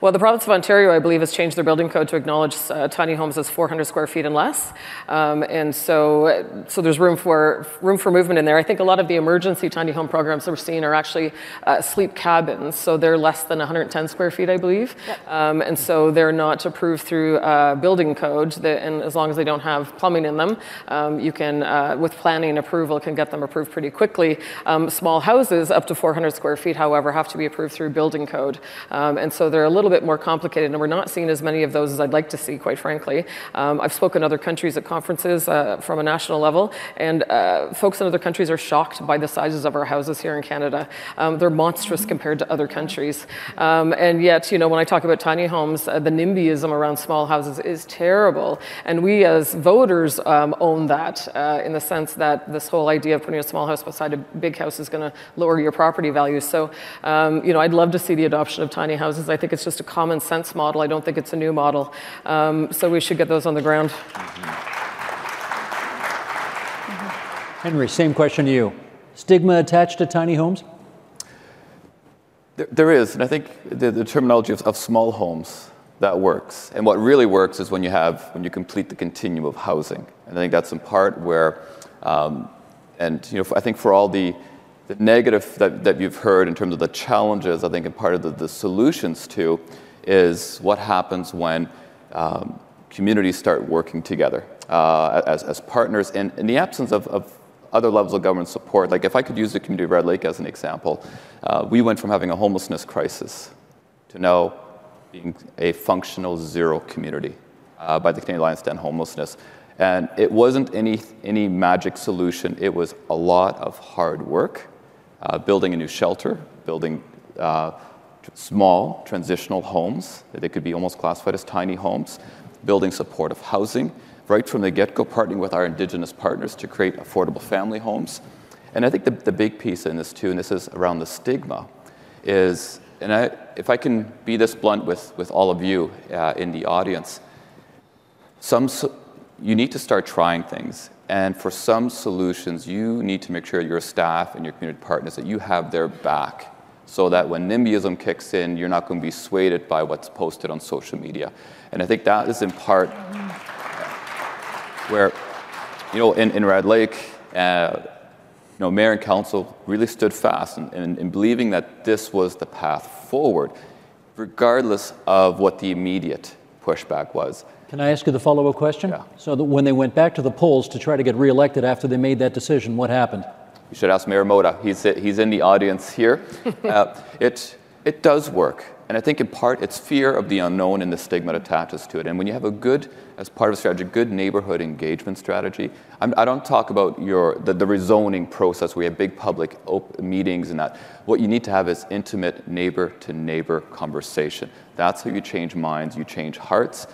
Well, the province of Ontario, I believe, has changed their building code to acknowledge uh, tiny homes as 400 square feet and less, um, and so so there's room for room for movement in there. I think a lot of the emergency tiny home programs that we're seeing are actually uh, sleep cabins, so they're less than 110 square feet, I believe, yep. um, and so they're not approved through uh, building code. That, and as long as they don't have plumbing in them, um, you can, uh, with planning approval, can get them approved pretty quickly. Um, small houses up to 400 square feet, however, have to be approved through building code, um, and so they're a little bit more complicated, and we're not seeing as many of those as I'd like to see, quite frankly. Um, I've spoken other countries at conferences uh, from a national level, and uh, folks in other countries are shocked by the sizes of our houses here in Canada. Um, they're monstrous compared to other countries. Um, and yet, you know, when I talk about tiny homes, uh, the NIMBYism around small houses is terrible. And we as voters um, own that uh, in the sense that this whole idea of putting a small house beside a big house is going to lower your property values. So, um, you know, I'd love to see the adoption of tiny houses. I think it's just a common sense model. I don't think it's a new model. Um, so we should get those on the ground. Henry, same question to you. Stigma attached to tiny homes? There, there is, and I think the, the terminology of, of, small homes that works. And what really works is when you have when you complete the continuum of housing. And I think that's in part where, um, and you know, I think for all the the negative that, that you've heard in terms of the challenges, I think, and part of the, the solutions to is what happens when um, communities start working together uh, as, as partners in, in the absence of, of other levels of government support. Like if I could use the community of Red Lake as an example, uh, we went from having a homelessness crisis to now being a functional zero community uh, by the Canadian Alliance to End Homelessness. And it wasn't any, any magic solution, it was a lot of hard work, uh, building a new shelter, building uh, small transitional homes. They could be almost classified as tiny homes, building supportive housing, right from the get go, partnering with our Indigenous partners to create affordable family homes. And I think the, the big piece in this, too, and this is around the stigma, is, and I, if I can be this blunt with, with all of you uh, in the audience, some, you need to start trying things. And for some solutions, you need to make sure your staff and your community partners that you have their back so that when NIMBYism kicks in, you're not going to be swayed by what's posted on social media. And I think that is in part where, you know, in, in Red Lake, uh, you know, mayor and council really stood fast in, in, in believing that this was the path forward, regardless of what the immediate pushback was. Can I ask you the follow up question? Yeah. So, when they went back to the polls to try to get reelected after they made that decision, what happened? You should ask Mayor Mota. He's, he's in the audience here. [LAUGHS] uh, it, it does work. And I think in part it's fear of the unknown and the stigma that attaches to it. And when you have a good, as part of a strategy, good neighborhood engagement strategy, I'm, I do not talk about your, the, the rezoning process where you have big public op- meetings and that. What you need to have is intimate neighbor to neighbor conversation. That's how you change minds, you change hearts.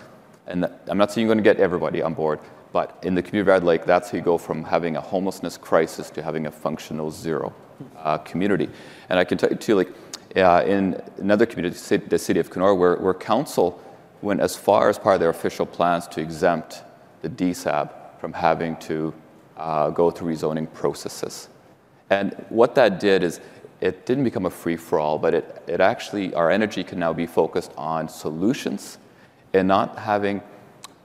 And I'm not saying you're going to get everybody on board, but in the community of Red Lake, that's how you go from having a homelessness crisis to having a functional zero uh, community. And I can tell you too, like uh, in another community, the city of Kenora, where, where council went as far as part of their official plans to exempt the DSAB from having to uh, go through rezoning processes. And what that did is it didn't become a free for all, but it, it actually, our energy can now be focused on solutions and not having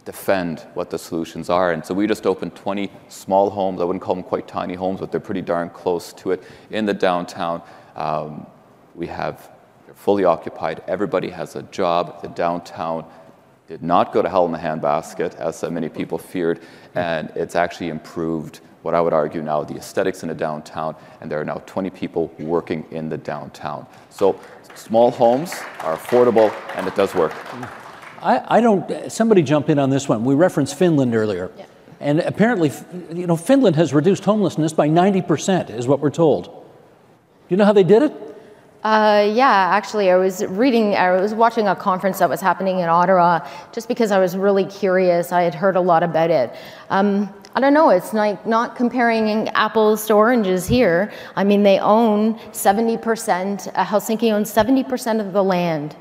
defend what the solutions are. And so we just opened 20 small homes. I wouldn't call them quite tiny homes, but they're pretty darn close to it in the downtown. Um, we have fully occupied. Everybody has a job. The downtown did not go to hell in the handbasket, as so many people feared, and it's actually improved what I would argue now the aesthetics in the downtown, and there are now 20 people working in the downtown. So small homes are affordable, and it does work. I, I don't, somebody jump in on this one. We referenced Finland earlier. Yeah. And apparently, you know, Finland has reduced homelessness by 90%, is what we're told. Do you know how they did it? Uh, yeah, actually, I was reading, I was watching a conference that was happening in Ottawa just because I was really curious. I had heard a lot about it. Um, I don't know, it's like not comparing apples to oranges here. I mean, they own 70%, uh, Helsinki owns 70% of the land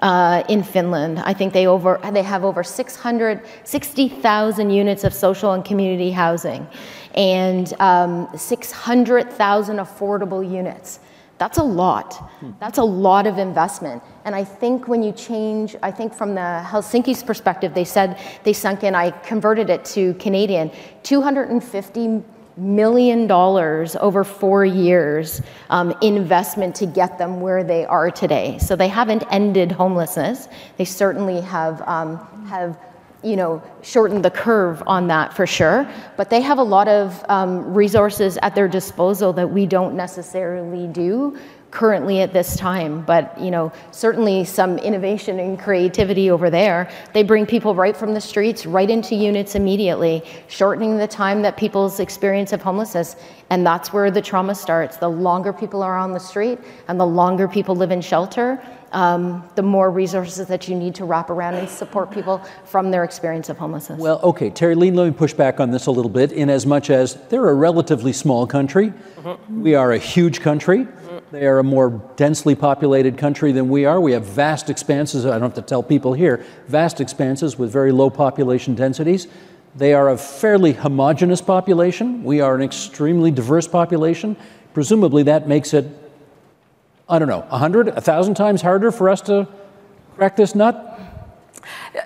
uh, in Finland. I think they over they have over 660,000 units of social and community housing, and um, 600,000 affordable units. That's a lot. That's a lot of investment. And I think when you change, I think from the Helsinki's perspective, they said they sunk in, I converted it to Canadian, 250 million dollars over four years um, investment to get them where they are today. So they haven't ended homelessness. They certainly have um, have you know shorten the curve on that for sure. But they have a lot of um, resources at their disposal that we don't necessarily do currently at this time, but you know, certainly some innovation and creativity over there. They bring people right from the streets right into units immediately, shortening the time that people's experience of homelessness. And that's where the trauma starts. The longer people are on the street and the longer people live in shelter, um, the more resources that you need to wrap around and support people from their experience of homelessness. Well, okay, Terrilee, let me push back on this a little bit, in as much as they're a relatively small country. Mm-hmm. We are a huge country. They are a more densely populated country than we are. We have vast expanses, I don't have to tell people here, vast expanses with very low population densities. They are a fairly homogenous population. We are an extremely diverse population. Presumably, that makes it, I don't know, 100, 1,000 times harder for us to crack this nut?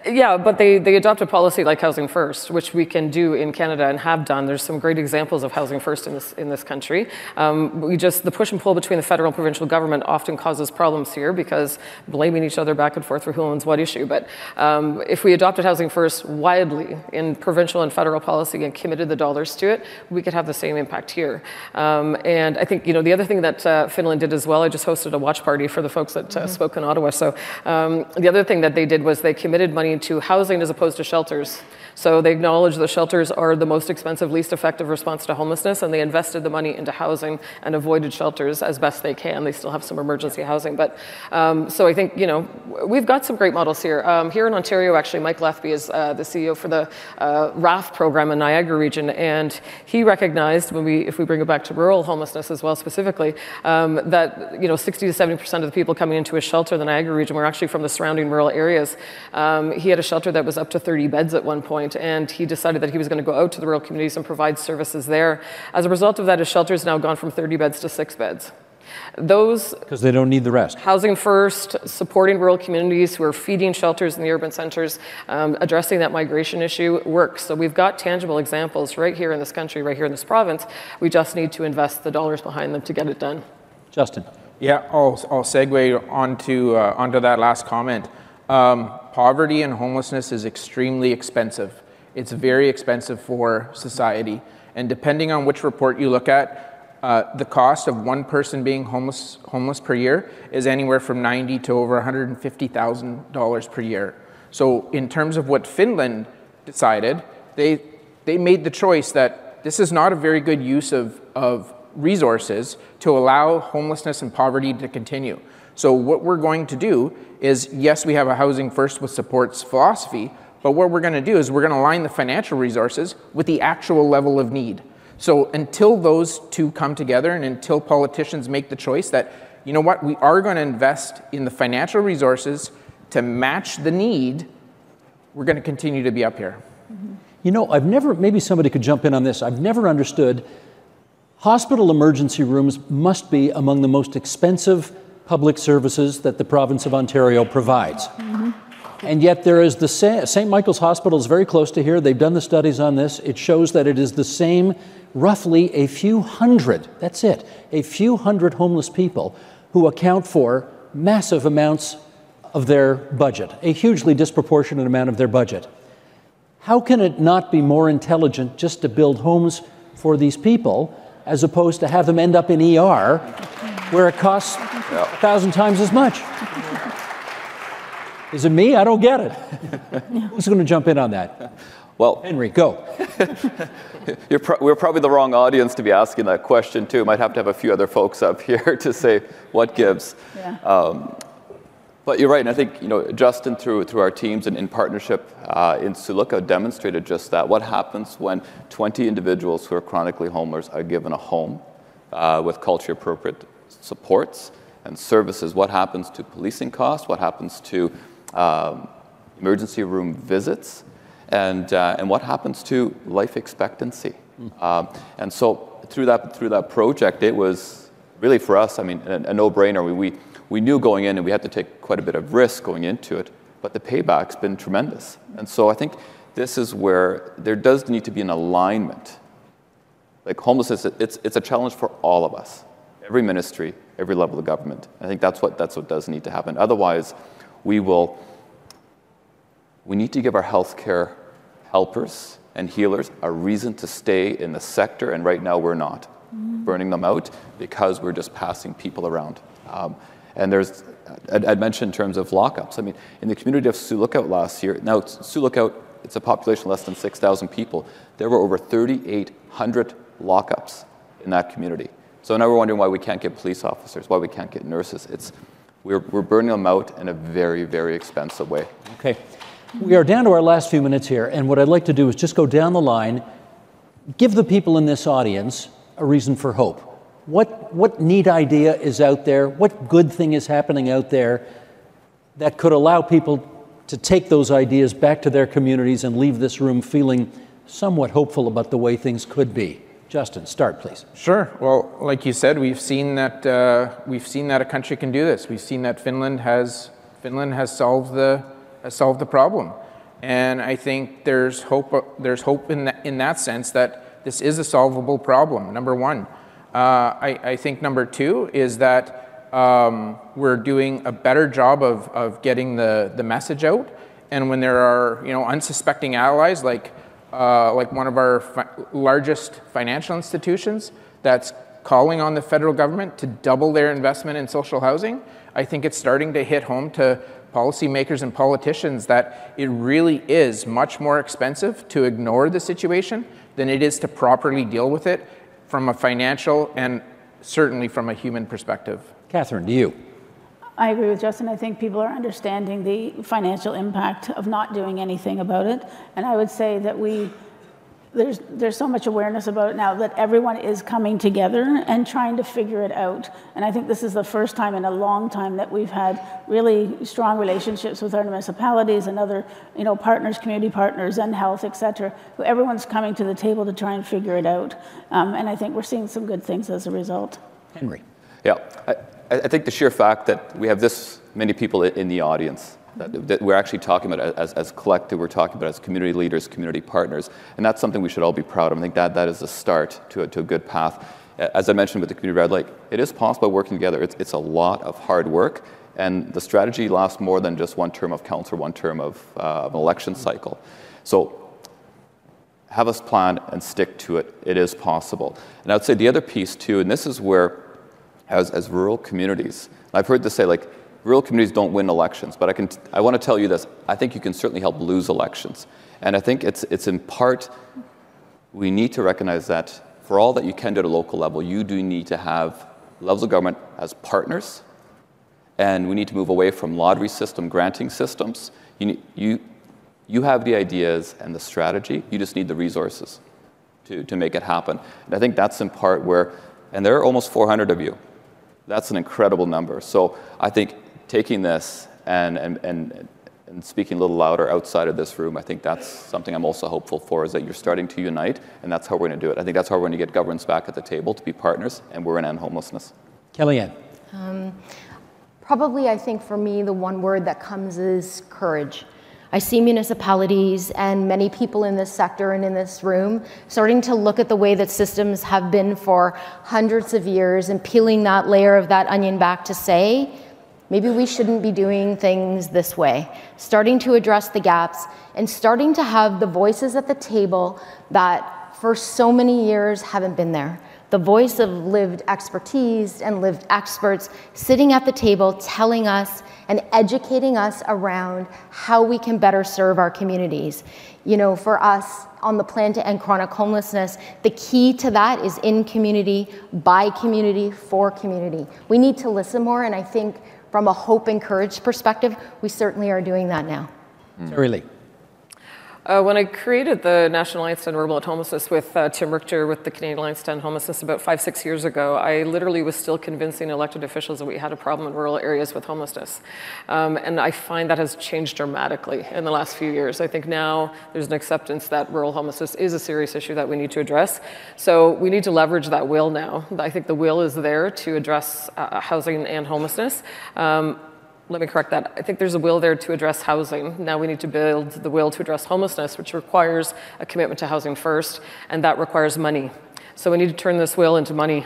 Yeah, but they, they adopt a policy like Housing First, which we can do in Canada and have done. There's some great examples of Housing First in this, in this country. Um, we just, the push and pull between the federal and provincial government often causes problems here because blaming each other back and forth for who owns what issue. But um, if we adopted Housing First widely in provincial and federal policy and committed the dollars to it, we could have the same impact here. Um, and I think, you know, the other thing that uh, Finland did as well, I just hosted a watch party for the folks that uh, mm-hmm. spoke in Ottawa. So um, the other thing that they did was they committed money money to housing as opposed to shelters. So they acknowledge the shelters are the most expensive, least effective response to homelessness, and they invested the money into housing and avoided shelters as best they can. They still have some emergency housing, but um, so I think you know we've got some great models here. Um, here in Ontario, actually, Mike Lethby is uh, the CEO for the uh, RAFT program in Niagara region, and he recognized when we, if we bring it back to rural homelessness as well specifically, um, that you know 60 to 70 percent of the people coming into a shelter in the Niagara region were actually from the surrounding rural areas. Um, he had a shelter that was up to 30 beds at one point point, and he decided that he was going to go out to the rural communities and provide services there. As a result of that, his shelter has now gone from 30 beds to six beds. Those because they don't need the rest. Housing first, supporting rural communities who are feeding shelters in the urban centers, um, addressing that migration issue works. So we've got tangible examples right here in this country, right here in this province. We just need to invest the dollars behind them to get it done. Justin. Yeah, I'll, I'll segue onto uh, onto that last comment. Um, poverty and homelessness is extremely expensive. It's very expensive for society. And depending on which report you look at, uh, the cost of one person being homeless, homeless per year is anywhere from 90 to over $150,000 per year. So, in terms of what Finland decided, they, they made the choice that this is not a very good use of, of resources to allow homelessness and poverty to continue. So, what we're going to do is yes, we have a housing first with supports philosophy, but what we're going to do is we're going to align the financial resources with the actual level of need. So, until those two come together and until politicians make the choice that, you know what, we are going to invest in the financial resources to match the need, we're going to continue to be up here. Mm-hmm. You know, I've never, maybe somebody could jump in on this. I've never understood hospital emergency rooms must be among the most expensive public services that the province of Ontario provides. Mm-hmm. And yet, there is the St. Michael's Hospital is very close to here. They've done the studies on this. It shows that it is the same, roughly a few hundred, that's it, a few hundred homeless people who account for massive amounts of their budget, a hugely disproportionate amount of their budget. How can it not be more intelligent just to build homes for these people as opposed to have them end up in ER where it costs a thousand times as much. Is it me? I don't get it. [LAUGHS] Who's going to jump in on that? Well, Henry, go. [LAUGHS] pro- we're probably the wrong audience to be asking that question, too. Might have to have a few other folks up [LAUGHS] here to say what gives. Yeah. Um, but you're right, and I think you know Justin through through our teams and in partnership uh, in Sioux Lookout demonstrated just that. What happens when 20 individuals who are chronically homeless are given a home uh, with culture appropriate supports and services, what happens to policing costs, what happens to um, emergency room visits, and, uh, and what happens to life expectancy. Mm. Um, and so through that, through that project, it was really for us, I mean, a, a no-brainer. We, we, we knew going in and we had to take quite a bit of risk going into it, but the payback's been tremendous. And so I think this is where there does need to be an alignment. Like homelessness, it's, it's a challenge for all of us every ministry, every level of government. I think that's what, that's what does need to happen. Otherwise, we will, we need to give our healthcare helpers and healers a reason to stay in the sector, and right now we're not mm-hmm. burning them out because we're just passing people around. Um, and there's, I'd, I'd mentioned in terms of lockups. I mean, in the community of Sioux Lookout last year, now Sioux Lookout, it's a population less than 6,000 people. There were over 3,800 lockups in that community. So now we're wondering why we can't get police officers, why we can't get nurses. It's, we're, we're burning them out in a very, very expensive way. Okay. We are down to our last few minutes here, and what I'd like to do is just go down the line, give the people in this audience a reason for hope. What, what neat idea is out there? What good thing is happening out there that could allow people to take those ideas back to their communities and leave this room feeling somewhat hopeful about the way things could be? Justin, start, please. Sure. Well, like you said, we've seen that uh, we've seen that a country can do this. We've seen that Finland has Finland has solved the has solved the problem, and I think there's hope. There's hope in that, in that sense that this is a solvable problem. Number one, uh, I, I, think number two is that um, we're doing a better job of of getting the the message out, and when there are you know unsuspecting allies like uh, like one of our fi- largest financial institutions that's calling on the federal government to double their investment in social housing, I think it's starting to hit home to policymakers and politicians that it really is much more expensive to ignore the situation than it is to properly deal with it from a financial and certainly from a human perspective. Catherine, to you. I agree with Justin. I think people are understanding the financial impact of not doing anything about it. And I would say that we there's, there's so much awareness about it now that everyone is coming together and trying to figure it out. And I think this is the first time in a long time that we've had really strong relationships with our municipalities and other you know, partners, community partners, and health, et cetera. Everyone's coming to the table to try and figure it out. Um, and I think we're seeing some good things as a result. Henry. Yeah, I, I think the sheer fact that we have this many people in the audience that, that we're actually talking about as, as collective, we're talking about as community leaders, community partners, and that's something we should all be proud of. I think that, that is a start to a, to a good path. As I mentioned with the community Red Lake, it is possible working together. It's, it's a lot of hard work, and the strategy lasts more than just one term of council, or one term of, uh, of an election mm-hmm. cycle. So have us plan and stick to it. It is possible. And I would say the other piece too, and this is where, as, as rural communities, I've heard this say like, rural communities don't win elections, but I, can t- I want to tell you this. I think you can certainly help lose elections. And I think it's, it's in part, we need to recognize that for all that you can do at a local level, you do need to have levels of government as partners. And we need to move away from lottery system granting systems. You, need, you, you have the ideas and the strategy, you just need the resources to, to make it happen. And I think that's in part where, and there are almost 400 of you. That's an incredible number. So I think taking this and, and, and, and speaking a little louder outside of this room, I think that's something I'm also hopeful for is that you're starting to unite, and that's how we're going to do it. I think that's how we're going to get governments back at the table to be partners, and we're going to end homelessness. Kelly-Anne. Um, probably, I think for me, the one word that comes is courage. I see municipalities and many people in this sector and in this room starting to look at the way that systems have been for hundreds of years and peeling that layer of that onion back to say, Maybe we shouldn't be doing things this way. Starting to address the gaps and starting to have the voices at the table that for so many years haven't been there. The voice of lived expertise and lived experts sitting at the table telling us and educating us around how we can better serve our communities. You know, for us on the plan to end chronic homelessness, the key to that is in community, by community, for community. We need to listen more, and I think from a hope and courage perspective, we certainly are doing that now. Really. Uh, when I created the National Alliance End Rural Homelessness with uh, Tim Richter with the Canadian Alliance End Homelessness about five, six years ago, I literally was still convincing elected officials that we had a problem in rural areas with homelessness. Um, and I find that has changed dramatically in the last few years. I think now there's an acceptance that rural homelessness is a serious issue that we need to address. So we need to leverage that will now. I think the will is there to address uh, housing and homelessness. Um, let me correct that. I think there's a will there to address housing. Now we need to build the will to address homelessness, which requires a commitment to housing first, and that requires money. So we need to turn this will into money.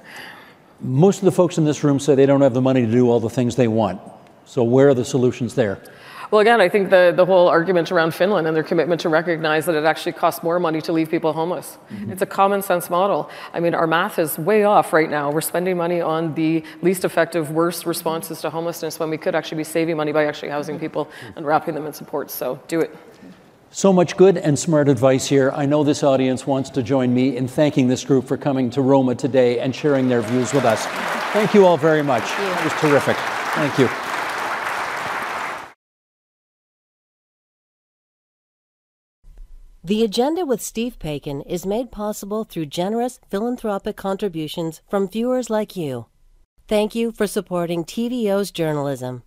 [LAUGHS] Most of the folks in this room say they don't have the money to do all the things they want. So where are the solutions there? Well, again, I think the, the whole argument around Finland and their commitment to recognize that it actually costs more money to leave people homeless. Mm-hmm. It's a common sense model. I mean, our math is way off right now. We're spending money on the least effective, worst responses to homelessness when we could actually be saving money by actually housing people and wrapping them in supports. So do it. So much good and smart advice here. I know this audience wants to join me in thanking this group for coming to Roma today and sharing their views with us. Thank you all very much. It was terrific. Thank you. The Agenda with Steve Paikin is made possible through generous philanthropic contributions from viewers like you. Thank you for supporting TVO's journalism.